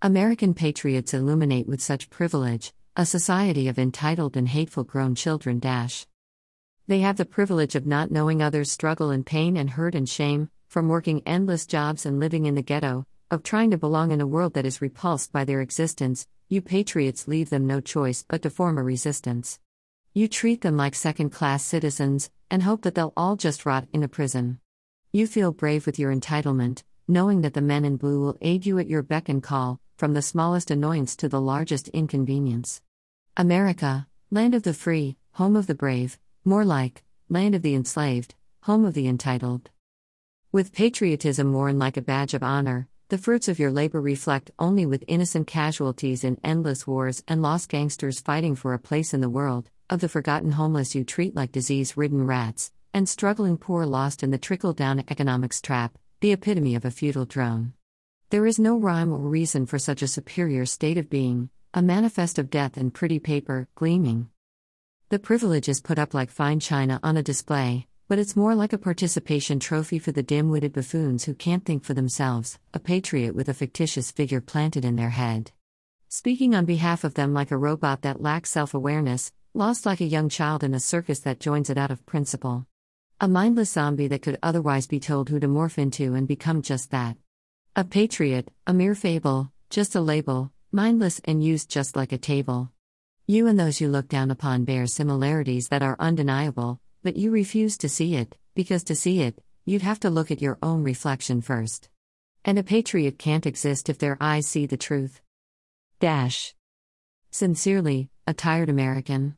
American patriots illuminate with such privilege a society of entitled and hateful grown children. Dash. They have the privilege of not knowing others struggle in pain and hurt and shame, from working endless jobs and living in the ghetto, of trying to belong in a world that is repulsed by their existence. You patriots leave them no choice but to form a resistance. You treat them like second class citizens, and hope that they'll all just rot in a prison. You feel brave with your entitlement, knowing that the men in blue will aid you at your beck and call, from the smallest annoyance to the largest inconvenience. America, land of the free, home of the brave, more like, land of the enslaved, home of the entitled. With patriotism worn like a badge of honor, the fruits of your labor reflect only with innocent casualties in endless wars and lost gangsters fighting for a place in the world, of the forgotten homeless you treat like disease ridden rats, and struggling poor lost in the trickle down economics trap, the epitome of a feudal drone. There is no rhyme or reason for such a superior state of being, a manifest of death and pretty paper, gleaming. The privilege is put up like fine china on a display, but it's more like a participation trophy for the dim witted buffoons who can't think for themselves, a patriot with a fictitious figure planted in their head. Speaking on behalf of them like a robot that lacks self awareness, lost like a young child in a circus that joins it out of principle. A mindless zombie that could otherwise be told who to morph into and become just that. A patriot, a mere fable, just a label, mindless and used just like a table. You and those you look down upon bear similarities that are undeniable, but you refuse to see it, because to see it, you'd have to look at your own reflection first. And a patriot can't exist if their eyes see the truth. Dash. Sincerely, a tired American.